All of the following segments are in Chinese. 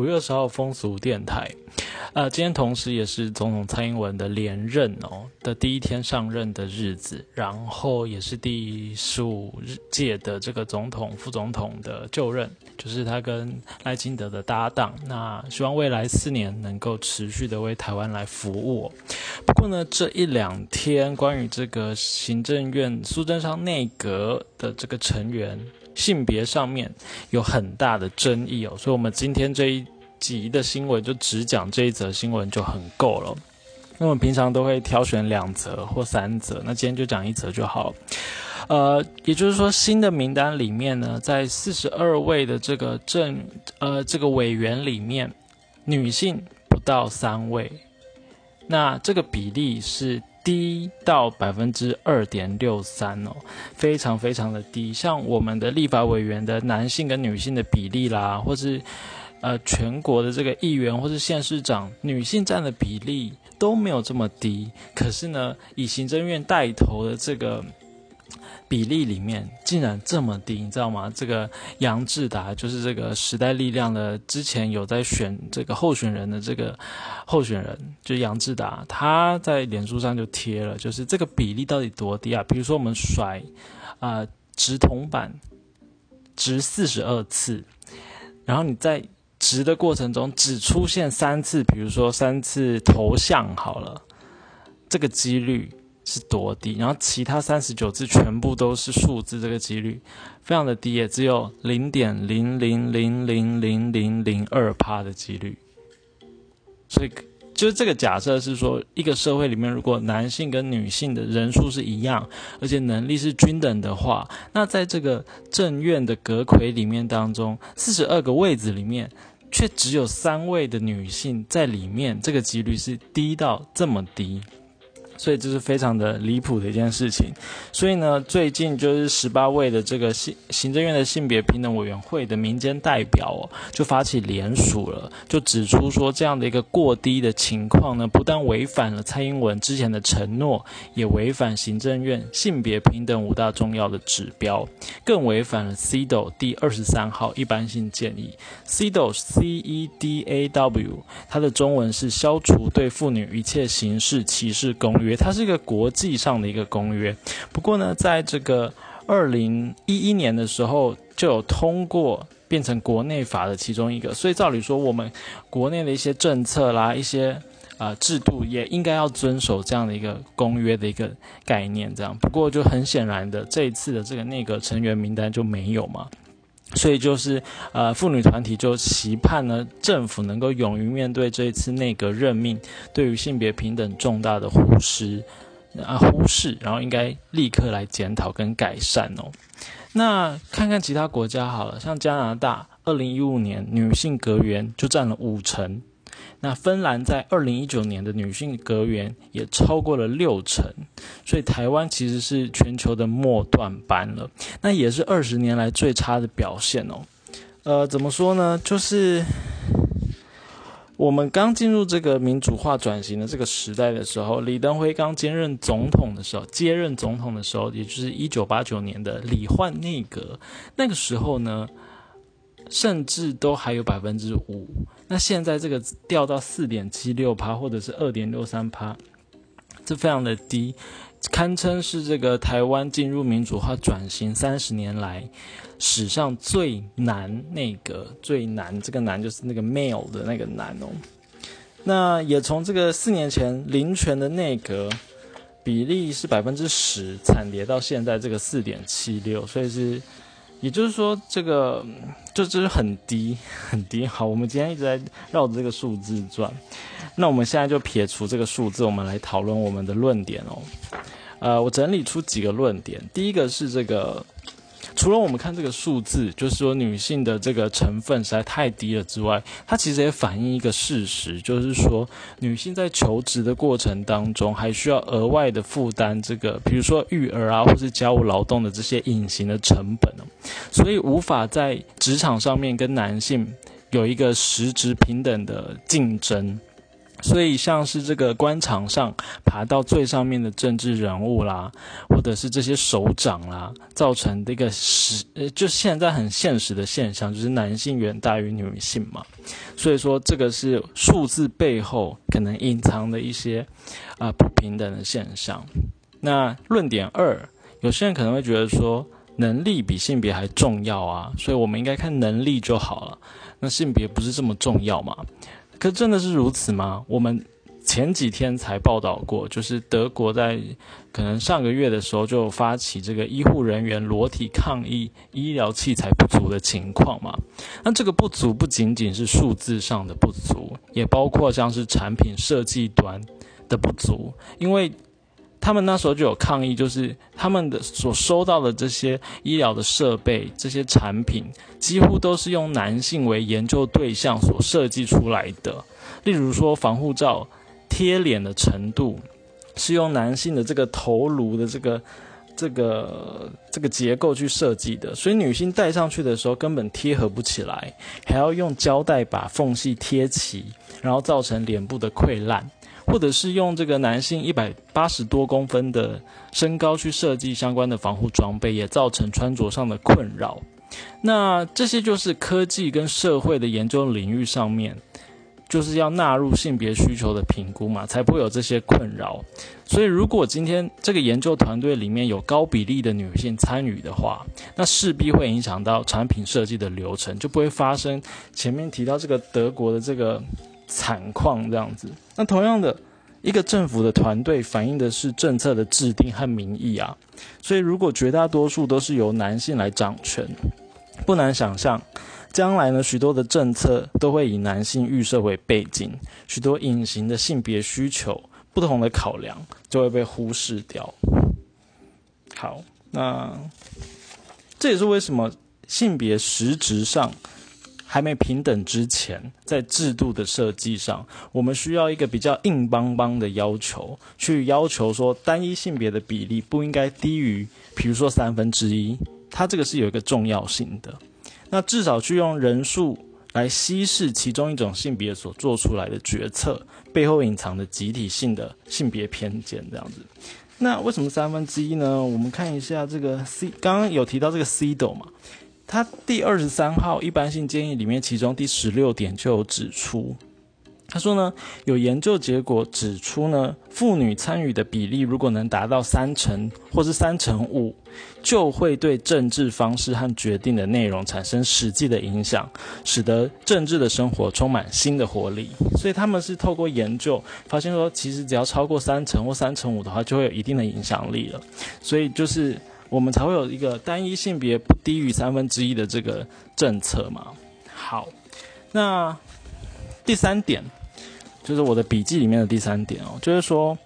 五月二十号风俗电台，呃，今天同时也是总统蔡英文的连任哦的第一天上任的日子，然后也是第十五届的这个总统副总统的就任，就是他跟赖清德的搭档。那希望未来四年能够持续的为台湾来服务。不过呢，这一两天关于这个行政院苏贞昌内阁的这个成员。性别上面有很大的争议哦，所以我们今天这一集的新闻就只讲这一则新闻就很够了。那我们平常都会挑选两则或三则，那今天就讲一则就好。呃，也就是说，新的名单里面呢，在四十二位的这个政呃这个委员里面，女性不到三位，那这个比例是。低到百分之二点六三哦，非常非常的低。像我们的立法委员的男性跟女性的比例啦，或是呃全国的这个议员或是县市长女性占的比例都没有这么低。可是呢，以行政院带头的这个。比例里面竟然这么低，你知道吗？这个杨志达就是这个时代力量的之前有在选这个候选人的这个候选人，就是杨志达，他在脸书上就贴了，就是这个比例到底多低啊？比如说我们甩啊直铜板直四十二次，然后你在直的过程中只出现三次，比如说三次头像好了，这个几率。是多低？然后其他三十九次全部都是数字，这个几率非常的低，也只有零点零零零零零零零二趴的几率。所以，就是这个假设是说，一个社会里面，如果男性跟女性的人数是一样，而且能力是均等的话，那在这个正院的阁魁里面当中，四十二个位子里面，却只有三位的女性在里面，这个几率是低到这么低。所以这是非常的离谱的一件事情。所以呢，最近就是十八位的这个行行政院的性别平等委员会的民间代表哦，就发起联署了，就指出说这样的一个过低的情况呢，不但违反了蔡英文之前的承诺，也违反行政院性别平等五大重要的指标，更违反了 CEDAW 第二十三号一般性建议。CEDAW C E D A W，它的中文是消除对妇女一切形式歧视公约。它是一个国际上的一个公约，不过呢，在这个二零一一年的时候就有通过变成国内法的其中一个，所以照理说，我们国内的一些政策啦、一些啊制度也应该要遵守这样的一个公约的一个概念。这样，不过就很显然的，这一次的这个内阁成员名单就没有嘛。所以就是，呃，妇女团体就期盼呢，政府能够勇于面对这一次内阁任命对于性别平等重大的忽视，啊，忽视，然后应该立刻来检讨跟改善哦。那看看其他国家好了，像加拿大，二零一五年女性阁员就占了五成。那芬兰在二零一九年的女性阁员也超过了六成，所以台湾其实是全球的末段班了。那也是二十年来最差的表现哦。呃，怎么说呢？就是我们刚进入这个民主化转型的这个时代的时候，李登辉刚兼任总统的时候，接任总统的时候，也就是一九八九年的李焕内阁，那个时候呢。甚至都还有百分之五，那现在这个掉到四点七六趴，或者是二点六三趴，这非常的低，堪称是这个台湾进入民主化转型三十年来史上最难那个最难，这个难就是那个 male 的那个难哦。那也从这个四年前林权的内阁比例是百分之十，惨跌到现在这个四点七六，所以是。也就是说，这个就就是很低很低。好，我们今天一直在绕着这个数字转，那我们现在就撇除这个数字，我们来讨论我们的论点哦。呃，我整理出几个论点，第一个是这个。除了我们看这个数字，就是说女性的这个成分实在太低了之外，它其实也反映一个事实，就是说女性在求职的过程当中，还需要额外的负担这个，比如说育儿啊，或是家务劳动的这些隐形的成本所以无法在职场上面跟男性有一个实质平等的竞争。所以，像是这个官场上爬到最上面的政治人物啦，或者是这些首长啦，造成这个实呃，就现在很现实的现象，就是男性远大于女性嘛。所以说，这个是数字背后可能隐藏的一些啊不平等的现象。那论点二，有些人可能会觉得说，能力比性别还重要啊，所以我们应该看能力就好了。那性别不是这么重要嘛？可真的是如此吗？我们前几天才报道过，就是德国在可能上个月的时候就发起这个医护人员裸体抗议医疗器材不足的情况嘛。那这个不足不仅仅是数字上的不足，也包括像是产品设计端的不足，因为他们那时候就有抗议，就是他们的所收到的这些医疗的设备、这些产品。几乎都是用男性为研究对象所设计出来的，例如说防护罩贴脸的程度是用男性的这个头颅的这个这个这个结构去设计的，所以女性戴上去的时候根本贴合不起来，还要用胶带把缝隙贴齐，然后造成脸部的溃烂，或者是用这个男性一百八十多公分的身高去设计相关的防护装备，也造成穿着上的困扰。那这些就是科技跟社会的研究领域上面，就是要纳入性别需求的评估嘛，才不会有这些困扰。所以，如果今天这个研究团队里面有高比例的女性参与的话，那势必会影响到产品设计的流程，就不会发生前面提到这个德国的这个惨况这样子。那同样的一个政府的团队反映的是政策的制定和民意啊，所以如果绝大多数都是由男性来掌权。不难想象，将来呢，许多的政策都会以男性预设为背景，许多隐形的性别需求、不同的考量就会被忽视掉。好，那这也是为什么性别实质上还没平等之前，在制度的设计上，我们需要一个比较硬邦邦的要求，去要求说单一性别的比例不应该低于，比如说三分之一。它这个是有一个重要性的，那至少去用人数来稀释其中一种性别所做出来的决策背后隐藏的集体性的性别偏见，这样子。那为什么三分之一呢？我们看一下这个 C，刚刚有提到这个 C 斗嘛，他第二十三号一般性建议里面，其中第十六点就有指出。他说呢，有研究结果指出呢，妇女参与的比例如果能达到三成或是三成五，就会对政治方式和决定的内容产生实际的影响，使得政治的生活充满新的活力。所以他们是透过研究发现说，其实只要超过三成或三成五的话，就会有一定的影响力了。所以就是我们才会有一个单一性别不低于三分之一的这个政策嘛。好，那第三点。就是我的笔记里面的第三点哦，就是说，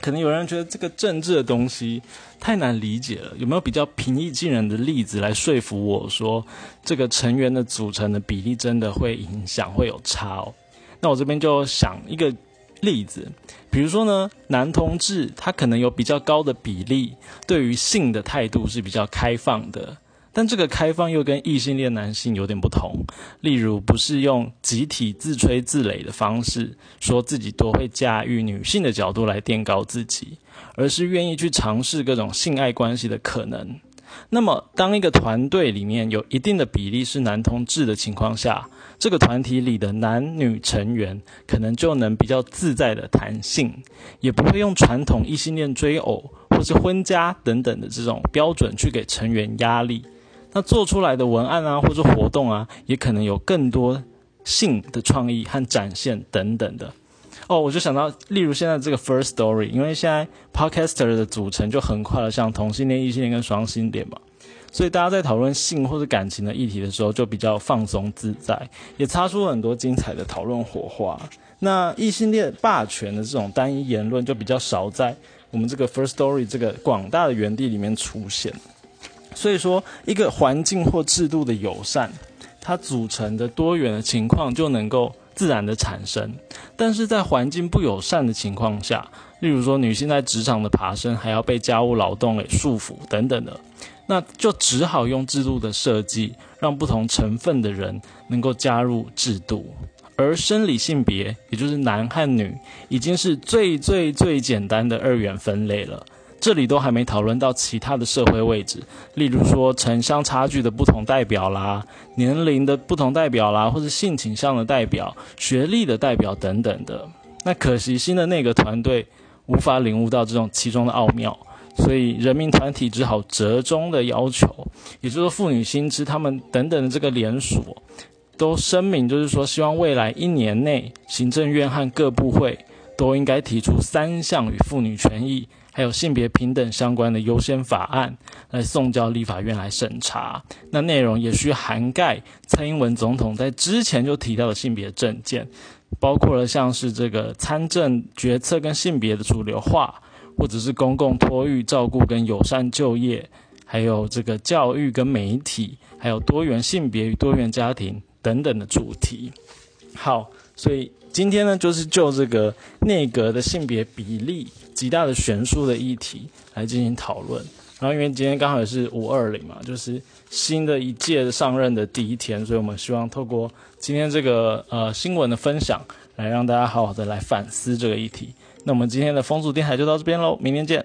可能有人觉得这个政治的东西太难理解了，有没有比较平易近人的例子来说服我说，这个成员的组成的比例真的会影响，会有差哦？那我这边就想一个例子，比如说呢，男同志他可能有比较高的比例，对于性的态度是比较开放的。但这个开放又跟异性恋男性有点不同，例如不是用集体自吹自擂的方式说自己多会驾驭女性的角度来垫高自己，而是愿意去尝试各种性爱关系的可能。那么，当一个团队里面有一定的比例是男同志的情况下，这个团体里的男女成员可能就能比较自在的谈性，也不会用传统异性恋追偶或是婚家等等的这种标准去给成员压力。那做出来的文案啊，或者活动啊，也可能有更多性的创意和展现等等的。哦，我就想到，例如现在这个 First Story，因为现在 Podcaster 的组成就很快了，像同性恋、异性恋跟双性恋嘛，所以大家在讨论性或者感情的议题的时候，就比较放松自在，也擦出很多精彩的讨论火花。那异性恋霸权的这种单一言论，就比较少在我们这个 First Story 这个广大的园地里面出现。所以说，一个环境或制度的友善，它组成的多元的情况就能够自然的产生。但是在环境不友善的情况下，例如说女性在职场的爬升还要被家务劳动给束缚等等的，那就只好用制度的设计，让不同成分的人能够加入制度，而生理性别，也就是男和女，已经是最最最简单的二元分类了。这里都还没讨论到其他的社会位置，例如说城乡差距的不同代表啦，年龄的不同代表啦，或者性倾向的代表、学历的代表等等的。那可惜新的那个团队无法领悟到这种其中的奥妙，所以人民团体只好折中的要求，也就是妇女新知他们等等的这个连锁。都声明，就是说，希望未来一年内，行政院和各部会都应该提出三项与妇女权益还有性别平等相关的优先法案，来送交立法院来审查。那内容也需涵盖蔡英文总统在之前就提到的性别政见，包括了像是这个参政决策跟性别的主流化，或者是公共托育照顾跟友善就业，还有这个教育跟媒体，还有多元性别与多元家庭。等等的主题，好，所以今天呢，就是就这个内阁的性别比例极大的悬殊的议题来进行讨论。然后，因为今天刚好也是五二零嘛，就是新的一届上任的第一天，所以我们希望透过今天这个呃新闻的分享，来让大家好好的来反思这个议题。那我们今天的风俗电台就到这边喽，明天见。